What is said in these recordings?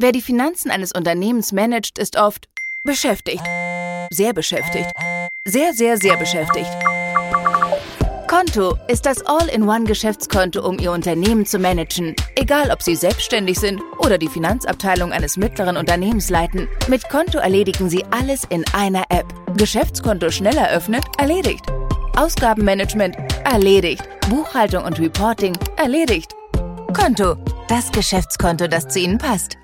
Wer die Finanzen eines Unternehmens managt, ist oft beschäftigt. Sehr beschäftigt. Sehr, sehr, sehr beschäftigt. Konto ist das All-in-One-Geschäftskonto, um Ihr Unternehmen zu managen. Egal, ob Sie selbstständig sind oder die Finanzabteilung eines mittleren Unternehmens leiten. Mit Konto erledigen Sie alles in einer App. Geschäftskonto schnell eröffnet, erledigt. Ausgabenmanagement, erledigt. Buchhaltung und Reporting, erledigt. Konto, das Geschäftskonto, das zu Ihnen passt.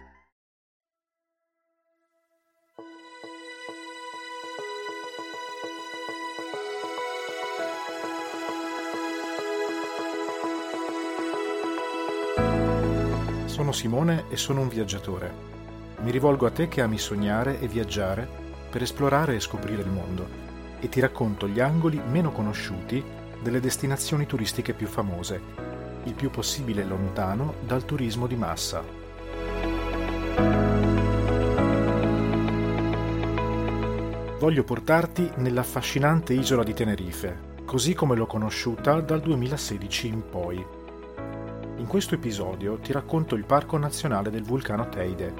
Sono Simone e sono un viaggiatore. Mi rivolgo a te che ami sognare e viaggiare per esplorare e scoprire il mondo e ti racconto gli angoli meno conosciuti delle destinazioni turistiche più famose, il più possibile lontano dal turismo di massa. Voglio portarti nell'affascinante isola di Tenerife, così come l'ho conosciuta dal 2016 in poi. In questo episodio ti racconto il Parco Nazionale del Vulcano Teide,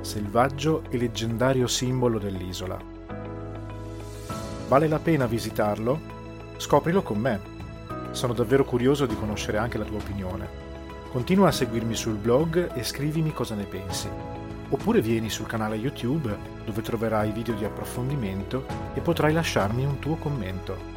selvaggio e leggendario simbolo dell'isola. Vale la pena visitarlo? Scoprilo con me. Sono davvero curioso di conoscere anche la tua opinione. Continua a seguirmi sul blog e scrivimi cosa ne pensi. Oppure vieni sul canale YouTube dove troverai video di approfondimento e potrai lasciarmi un tuo commento.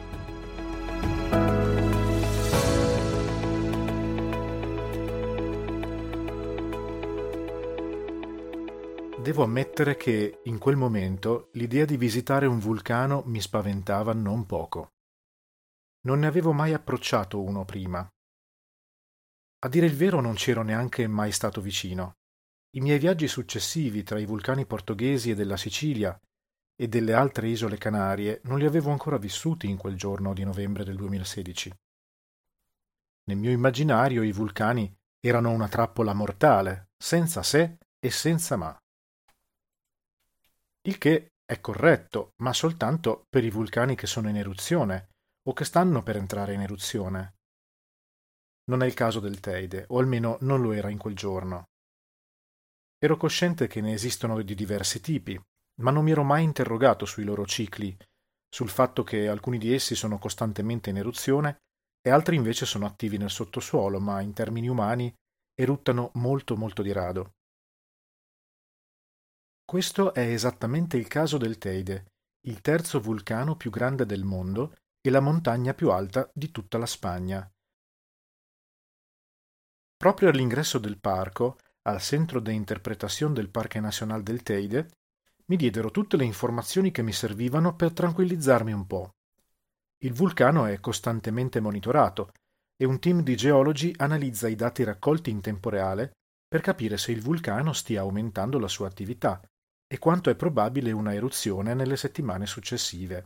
Devo ammettere che, in quel momento, l'idea di visitare un vulcano mi spaventava non poco. Non ne avevo mai approcciato uno prima. A dire il vero non c'ero neanche mai stato vicino. I miei viaggi successivi tra i vulcani portoghesi e della Sicilia e delle altre isole Canarie non li avevo ancora vissuti in quel giorno di novembre del 2016. Nel mio immaginario i vulcani erano una trappola mortale, senza se e senza ma il che è corretto, ma soltanto per i vulcani che sono in eruzione o che stanno per entrare in eruzione. Non è il caso del Teide, o almeno non lo era in quel giorno. Ero cosciente che ne esistono di diversi tipi, ma non mi ero mai interrogato sui loro cicli, sul fatto che alcuni di essi sono costantemente in eruzione e altri invece sono attivi nel sottosuolo, ma in termini umani eruttano molto molto di rado. Questo è esattamente il caso del Teide, il terzo vulcano più grande del mondo e la montagna più alta di tutta la Spagna. Proprio all'ingresso del parco, al Centro de Interpretación del Parque Nacional del Teide, mi diedero tutte le informazioni che mi servivano per tranquillizzarmi un po'. Il vulcano è costantemente monitorato e un team di geologi analizza i dati raccolti in tempo reale per capire se il vulcano stia aumentando la sua attività e quanto è probabile una eruzione nelle settimane successive.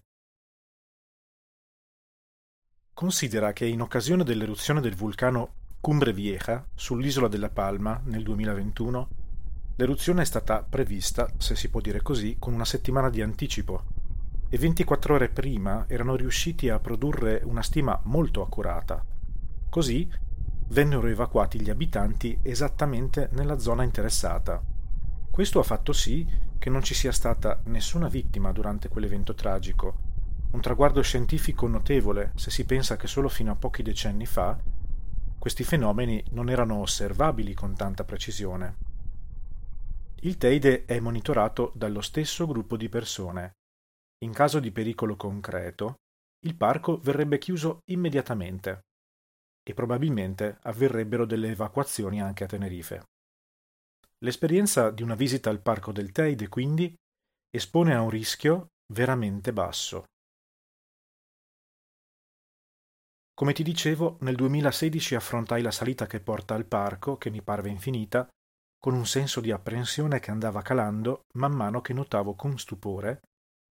Considera che in occasione dell'eruzione del vulcano Cumbre Vieja sull'isola della Palma nel 2021, l'eruzione è stata prevista, se si può dire così, con una settimana di anticipo e 24 ore prima erano riusciti a produrre una stima molto accurata. Così vennero evacuati gli abitanti esattamente nella zona interessata. Questo ha fatto sì che non ci sia stata nessuna vittima durante quell'evento tragico, un traguardo scientifico notevole se si pensa che solo fino a pochi decenni fa questi fenomeni non erano osservabili con tanta precisione. Il Teide è monitorato dallo stesso gruppo di persone. In caso di pericolo concreto, il parco verrebbe chiuso immediatamente e probabilmente avverrebbero delle evacuazioni anche a Tenerife. L'esperienza di una visita al parco del Teide, quindi, espone a un rischio veramente basso. Come ti dicevo, nel 2016 affrontai la salita che porta al parco, che mi parve infinita, con un senso di apprensione che andava calando man mano che notavo con stupore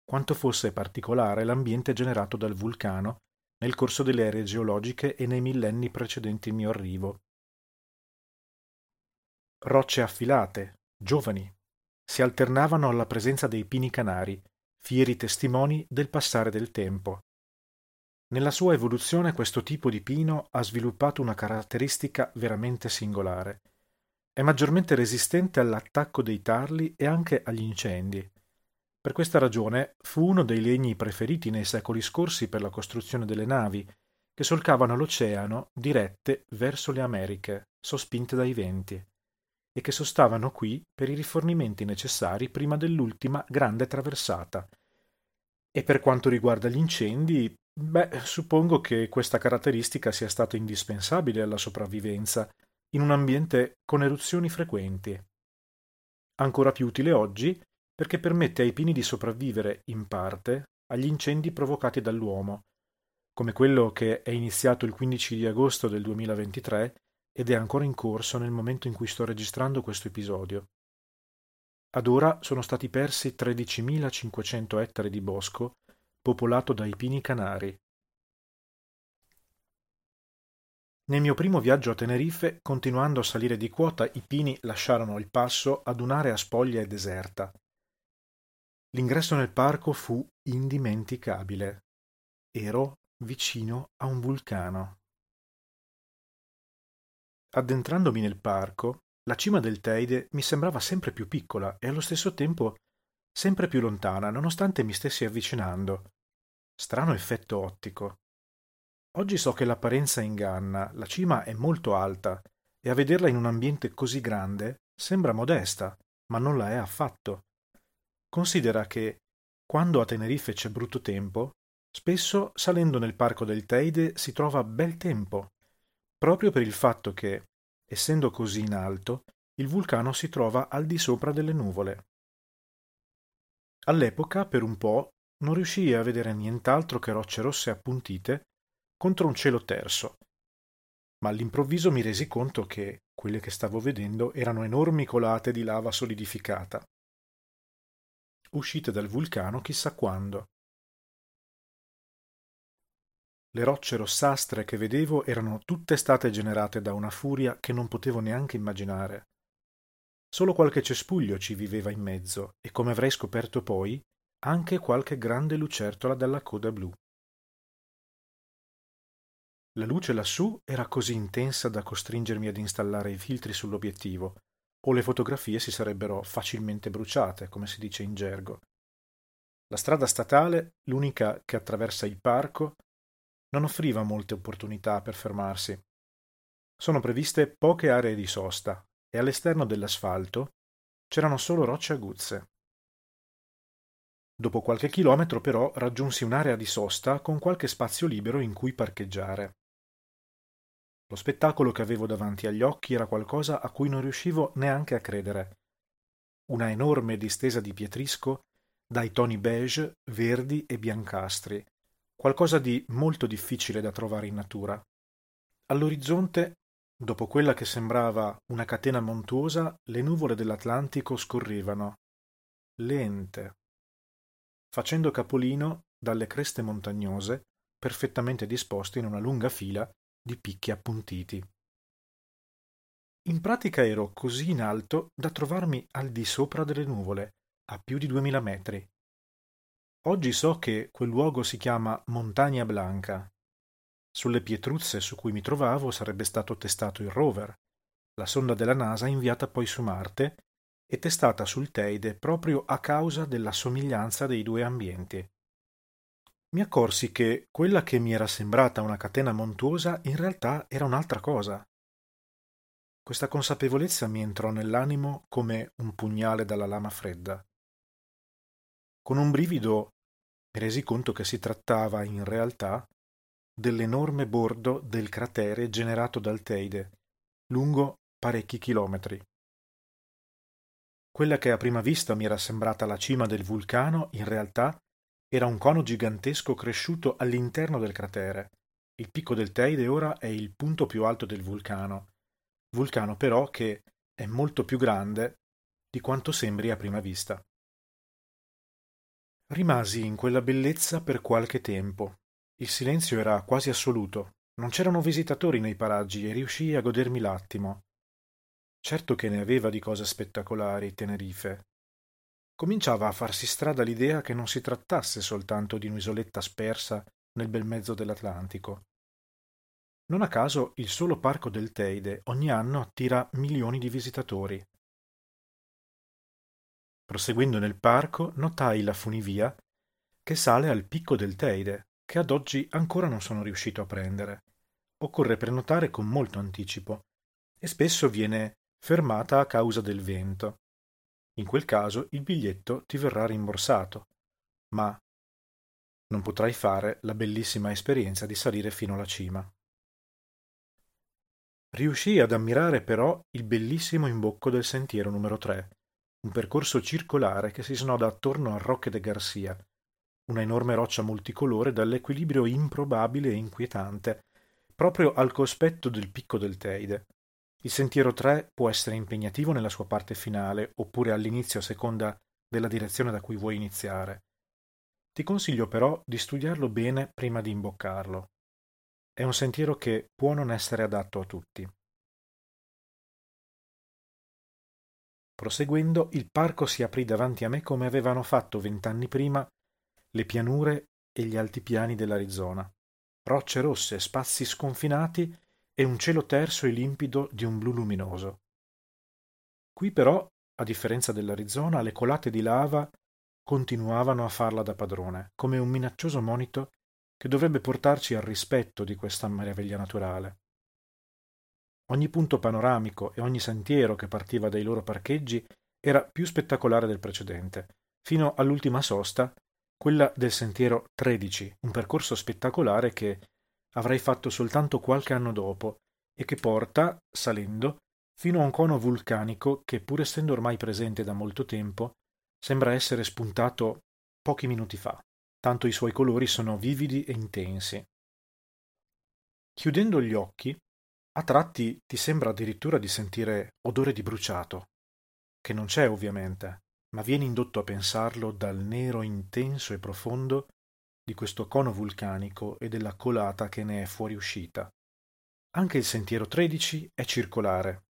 quanto fosse particolare l'ambiente generato dal vulcano nel corso delle ere geologiche e nei millenni precedenti il mio arrivo rocce affilate, giovani, si alternavano alla presenza dei pini canari, fieri testimoni del passare del tempo. Nella sua evoluzione questo tipo di pino ha sviluppato una caratteristica veramente singolare. È maggiormente resistente all'attacco dei tarli e anche agli incendi. Per questa ragione fu uno dei legni preferiti nei secoli scorsi per la costruzione delle navi, che solcavano l'oceano dirette verso le Americhe, sospinte dai venti, e che sostavano qui per i rifornimenti necessari prima dell'ultima grande traversata. E per quanto riguarda gli incendi, beh, suppongo che questa caratteristica sia stata indispensabile alla sopravvivenza in un ambiente con eruzioni frequenti. Ancora più utile oggi perché permette ai pini di sopravvivere, in parte, agli incendi provocati dall'uomo, come quello che è iniziato il 15 di agosto del 2023 ed è ancora in corso nel momento in cui sto registrando questo episodio. Ad ora sono stati persi 13.500 ettari di bosco popolato dai pini canari. Nel mio primo viaggio a Tenerife, continuando a salire di quota, i pini lasciarono il passo ad un'area spoglia e deserta. L'ingresso nel parco fu indimenticabile. Ero vicino a un vulcano. Addentrandomi nel parco, la cima del Teide mi sembrava sempre più piccola e allo stesso tempo sempre più lontana, nonostante mi stessi avvicinando. Strano effetto ottico. Oggi so che l'apparenza inganna, la cima è molto alta e a vederla in un ambiente così grande sembra modesta, ma non la è affatto. Considera che, quando a Tenerife c'è brutto tempo, spesso salendo nel parco del Teide si trova bel tempo, proprio per il fatto che, essendo così in alto, il vulcano si trova al di sopra delle nuvole. All'epoca, per un po', non riuscii a vedere nient'altro che rocce rosse appuntite contro un cielo terso, ma all'improvviso mi resi conto che quelle che stavo vedendo erano enormi colate di lava solidificata uscite dal vulcano chissà quando. Le rocce rossastre che vedevo erano tutte state generate da una furia che non potevo neanche immaginare. Solo qualche cespuglio ci viveva in mezzo e, come avrei scoperto poi, anche qualche grande lucertola dalla coda blu. La luce lassù era così intensa da costringermi ad installare i filtri sull'obiettivo o le fotografie si sarebbero facilmente bruciate, come si dice in gergo. La strada statale, l'unica che attraversa il parco, non offriva molte opportunità per fermarsi. Sono previste poche aree di sosta e all'esterno dell'asfalto c'erano solo rocce aguzze. Dopo qualche chilometro però raggiunsi un'area di sosta con qualche spazio libero in cui parcheggiare. Lo spettacolo che avevo davanti agli occhi era qualcosa a cui non riuscivo neanche a credere. Una enorme distesa di pietrisco dai toni beige, verdi e biancastri, qualcosa di molto difficile da trovare in natura. All'orizzonte, dopo quella che sembrava una catena montuosa, le nuvole dell'Atlantico scorrevano, lente, facendo capolino dalle creste montagnose, perfettamente disposte in una lunga fila di picchi appuntiti. In pratica ero così in alto da trovarmi al di sopra delle nuvole, a più di duemila metri. Oggi so che quel luogo si chiama Montagna Blanca. Sulle pietruzze su cui mi trovavo sarebbe stato testato il rover, la sonda della NASA inviata poi su Marte e testata sul Teide proprio a causa della somiglianza dei due ambienti mi accorsi che quella che mi era sembrata una catena montuosa in realtà era un'altra cosa. Questa consapevolezza mi entrò nell'animo come un pugnale dalla lama fredda. Con un brivido mi resi conto che si trattava in realtà dell'enorme bordo del cratere generato dal Teide, lungo parecchi chilometri. Quella che a prima vista mi era sembrata la cima del vulcano, in realtà era un cono gigantesco cresciuto all'interno del cratere. Il picco del Teide ora è il punto più alto del vulcano, vulcano però che è molto più grande di quanto sembri a prima vista. Rimasi in quella bellezza per qualche tempo. Il silenzio era quasi assoluto, non c'erano visitatori nei paraggi e riuscii a godermi l'attimo. Certo che ne aveva di cose spettacolari Tenerife, cominciava a farsi strada l'idea che non si trattasse soltanto di un'isoletta spersa nel bel mezzo dell'Atlantico. Non a caso il solo parco del Teide ogni anno attira milioni di visitatori. Proseguendo nel parco notai la funivia che sale al picco del Teide, che ad oggi ancora non sono riuscito a prendere. Occorre prenotare con molto anticipo e spesso viene fermata a causa del vento. In quel caso il biglietto ti verrà rimborsato, ma non potrai fare la bellissima esperienza di salire fino alla cima. Riuscii ad ammirare però il bellissimo imbocco del sentiero numero 3, un percorso circolare che si snoda attorno a Roque de Garcia, una enorme roccia multicolore dall'equilibrio improbabile e inquietante, proprio al cospetto del picco del Teide. Il sentiero 3 può essere impegnativo nella sua parte finale, oppure all'inizio a seconda della direzione da cui vuoi iniziare. Ti consiglio però di studiarlo bene prima di imboccarlo. È un sentiero che può non essere adatto a tutti. Proseguendo, il parco si aprì davanti a me come avevano fatto vent'anni prima le pianure e gli altipiani dell'Arizona. Rocce rosse, spazi sconfinati e un cielo terso e limpido di un blu luminoso. Qui però, a differenza dell'Arizona, le colate di lava continuavano a farla da padrone, come un minaccioso monito che dovrebbe portarci al rispetto di questa meraviglia naturale. Ogni punto panoramico e ogni sentiero che partiva dai loro parcheggi era più spettacolare del precedente, fino all'ultima sosta, quella del sentiero 13, un percorso spettacolare che avrei fatto soltanto qualche anno dopo e che porta, salendo, fino a un cono vulcanico che, pur essendo ormai presente da molto tempo, sembra essere spuntato pochi minuti fa, tanto i suoi colori sono vividi e intensi. Chiudendo gli occhi, a tratti ti sembra addirittura di sentire odore di bruciato, che non c'è ovviamente, ma vieni indotto a pensarlo dal nero intenso e profondo di questo cono vulcanico e della colata che ne è fuoriuscita. Anche il sentiero 13 è circolare.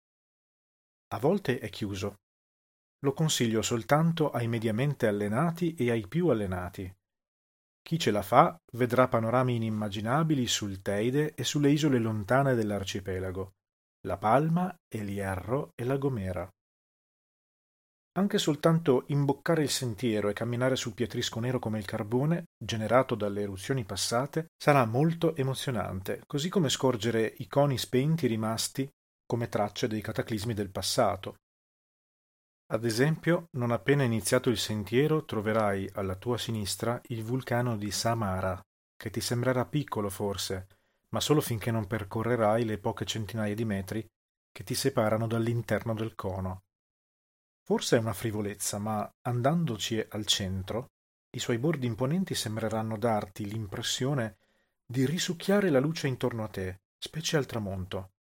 A volte è chiuso. Lo consiglio soltanto ai mediamente allenati e ai più allenati. Chi ce la fa vedrà panorami inimmaginabili sul Teide e sulle isole lontane dell'arcipelago, La Palma, El Hierro e La Gomera. Anche soltanto imboccare il sentiero e camminare sul pietrisco nero come il carbone, generato dalle eruzioni passate, sarà molto emozionante, così come scorgere i coni spenti rimasti come tracce dei cataclismi del passato. Ad esempio, non appena iniziato il sentiero troverai alla tua sinistra il vulcano di Samara, che ti sembrerà piccolo forse, ma solo finché non percorrerai le poche centinaia di metri che ti separano dall'interno del cono. Forse è una frivolezza, ma andandoci al centro, i suoi bordi imponenti sembreranno darti l'impressione di risucchiare la luce intorno a te, specie al tramonto.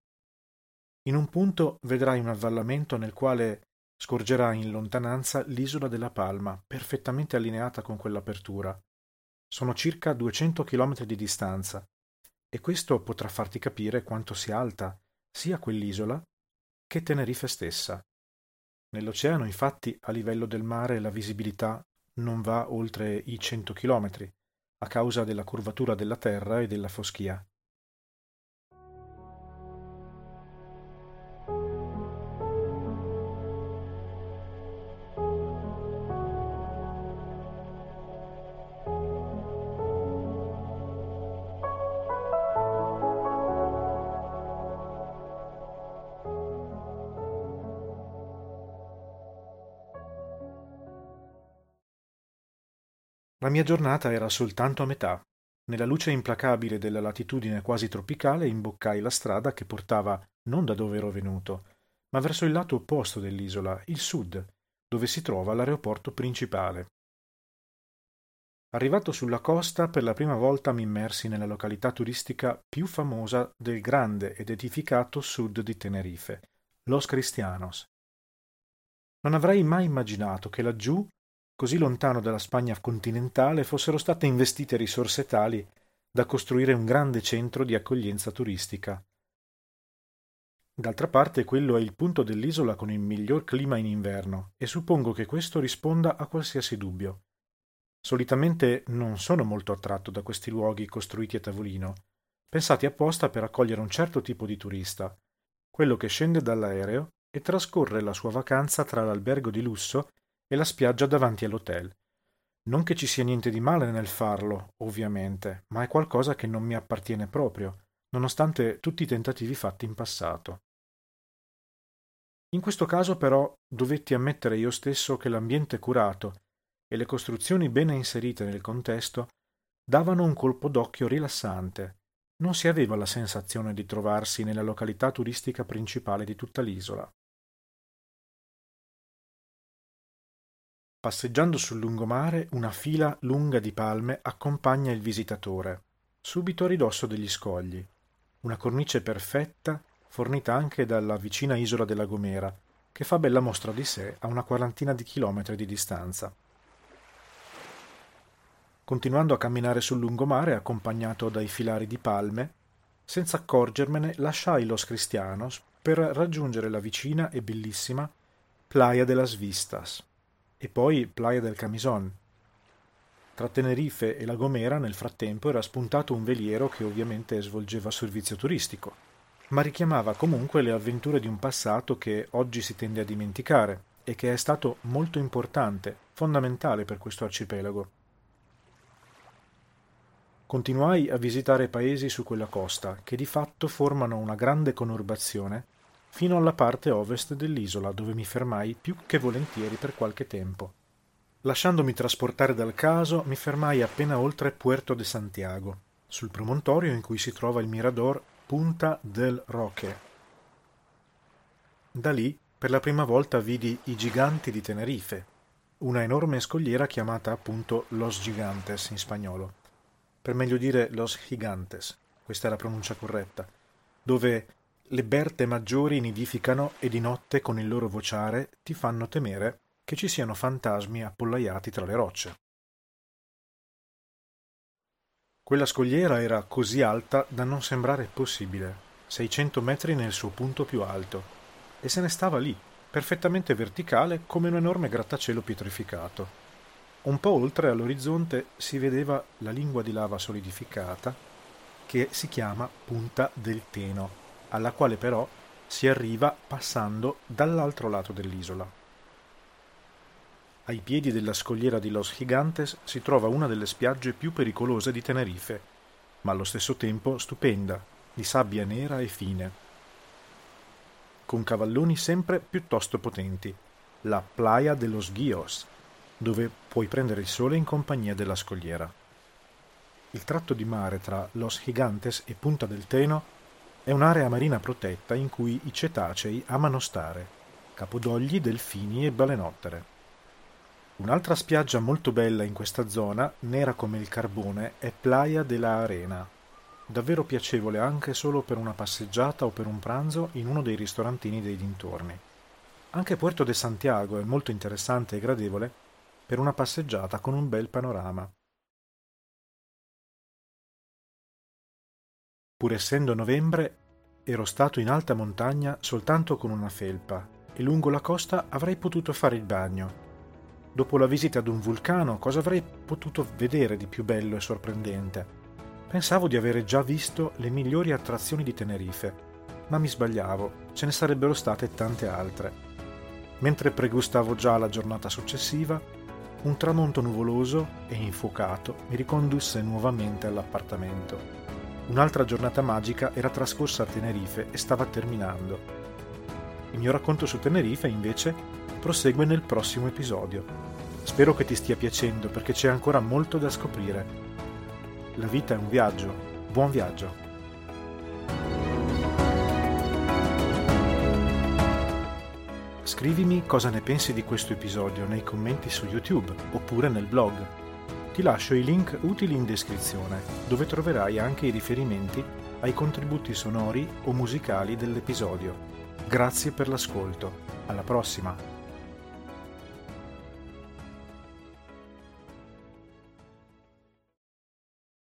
In un punto vedrai un avvallamento nel quale scorgerai in lontananza l'isola della Palma, perfettamente allineata con quell'apertura. Sono circa 200 chilometri di distanza, e questo potrà farti capire quanto sia alta sia quell'isola che Tenerife stessa. Nell'oceano, infatti, a livello del mare la visibilità non va oltre i 100 km, a causa della curvatura della terra e della foschia. Mia giornata era soltanto a metà. Nella luce implacabile della latitudine quasi tropicale imboccai la strada che portava non da dove ero venuto, ma verso il lato opposto dell'isola, il sud, dove si trova l'aeroporto principale. Arrivato sulla costa, per la prima volta mi immersi nella località turistica più famosa del grande ed edificato sud di Tenerife, Los Cristianos. Non avrei mai immaginato che laggiù così lontano dalla Spagna continentale, fossero state investite risorse tali da costruire un grande centro di accoglienza turistica. D'altra parte quello è il punto dell'isola con il miglior clima in inverno e suppongo che questo risponda a qualsiasi dubbio. Solitamente non sono molto attratto da questi luoghi costruiti a tavolino, pensati apposta per accogliere un certo tipo di turista, quello che scende dall'aereo e trascorre la sua vacanza tra l'albergo di lusso e la spiaggia davanti all'hotel. Non che ci sia niente di male nel farlo, ovviamente, ma è qualcosa che non mi appartiene proprio, nonostante tutti i tentativi fatti in passato. In questo caso però dovetti ammettere io stesso che l'ambiente curato e le costruzioni bene inserite nel contesto davano un colpo d'occhio rilassante. Non si aveva la sensazione di trovarsi nella località turistica principale di tutta l'isola. Passeggiando sul lungomare, una fila lunga di palme accompagna il visitatore, subito a ridosso degli scogli. Una cornice perfetta fornita anche dalla vicina isola della Gomera, che fa bella mostra di sé a una quarantina di chilometri di distanza. Continuando a camminare sul lungomare accompagnato dai filari di palme, senza accorgermene lasciai Los Cristianos per raggiungere la vicina e bellissima Playa de las Vistas e poi Playa del Camisón. Tra Tenerife e La Gomera nel frattempo era spuntato un veliero che ovviamente svolgeva servizio turistico ma richiamava comunque le avventure di un passato che oggi si tende a dimenticare e che è stato molto importante, fondamentale per questo arcipelago. Continuai a visitare paesi su quella costa, che di fatto formano una grande conurbazione, fino alla parte ovest dell'isola, dove mi fermai più che volentieri per qualche tempo. Lasciandomi trasportare dal caso, mi fermai appena oltre Puerto de Santiago, sul promontorio in cui si trova il mirador Punta del Roque. Da lì per la prima volta vidi i giganti di Tenerife, una enorme scogliera chiamata appunto Los Gigantes in spagnolo, per meglio dire Los Gigantes, questa è la pronuncia corretta, dove le berte maggiori nidificano e di notte con il loro vociare ti fanno temere che ci siano fantasmi appollaiati tra le rocce. Quella scogliera era così alta da non sembrare possibile, 600 metri nel suo punto più alto, e se ne stava lì, perfettamente verticale come un enorme grattacielo pietrificato. Un po' oltre all'orizzonte si vedeva la lingua di lava solidificata che si chiama Punta del Teno, alla quale però si arriva passando dall'altro lato dell'isola. Ai piedi della scogliera di Los Gigantes si trova una delle spiagge più pericolose di Tenerife, ma allo stesso tempo stupenda, di sabbia nera e fine, con cavalloni sempre piuttosto potenti, la Playa de los Guios, dove puoi prendere il sole in compagnia della scogliera. Il tratto di mare tra Los Gigantes e Punta del Teno è un'area marina protetta in cui i cetacei amano stare, capodogli, delfini e balenottere. Un'altra spiaggia molto bella in questa zona, nera come il carbone, è Playa de la Arena, davvero piacevole anche solo per una passeggiata o per un pranzo in uno dei ristorantini dei dintorni. Anche Puerto de Santiago è molto interessante e gradevole per una passeggiata con un bel panorama. Pur essendo novembre, ero stato in alta montagna soltanto con una felpa e lungo la costa avrei potuto fare il bagno, Dopo la visita ad un vulcano, cosa avrei potuto vedere di più bello e sorprendente? Pensavo di avere già visto le migliori attrazioni di Tenerife, ma mi sbagliavo, ce ne sarebbero state tante altre. Mentre pregustavo già la giornata successiva, un tramonto nuvoloso e infuocato mi ricondusse nuovamente all'appartamento. Un'altra giornata magica era trascorsa a Tenerife e stava terminando. Il mio racconto su Tenerife, invece, prosegue nel prossimo episodio. Spero che ti stia piacendo perché c'è ancora molto da scoprire. La vita è un viaggio. Buon viaggio! Scrivimi cosa ne pensi di questo episodio nei commenti su YouTube oppure nel blog. Ti lascio i link utili in descrizione, dove troverai anche i riferimenti ai contributi sonori o musicali dell'episodio. Grazie per l'ascolto. Alla prossima!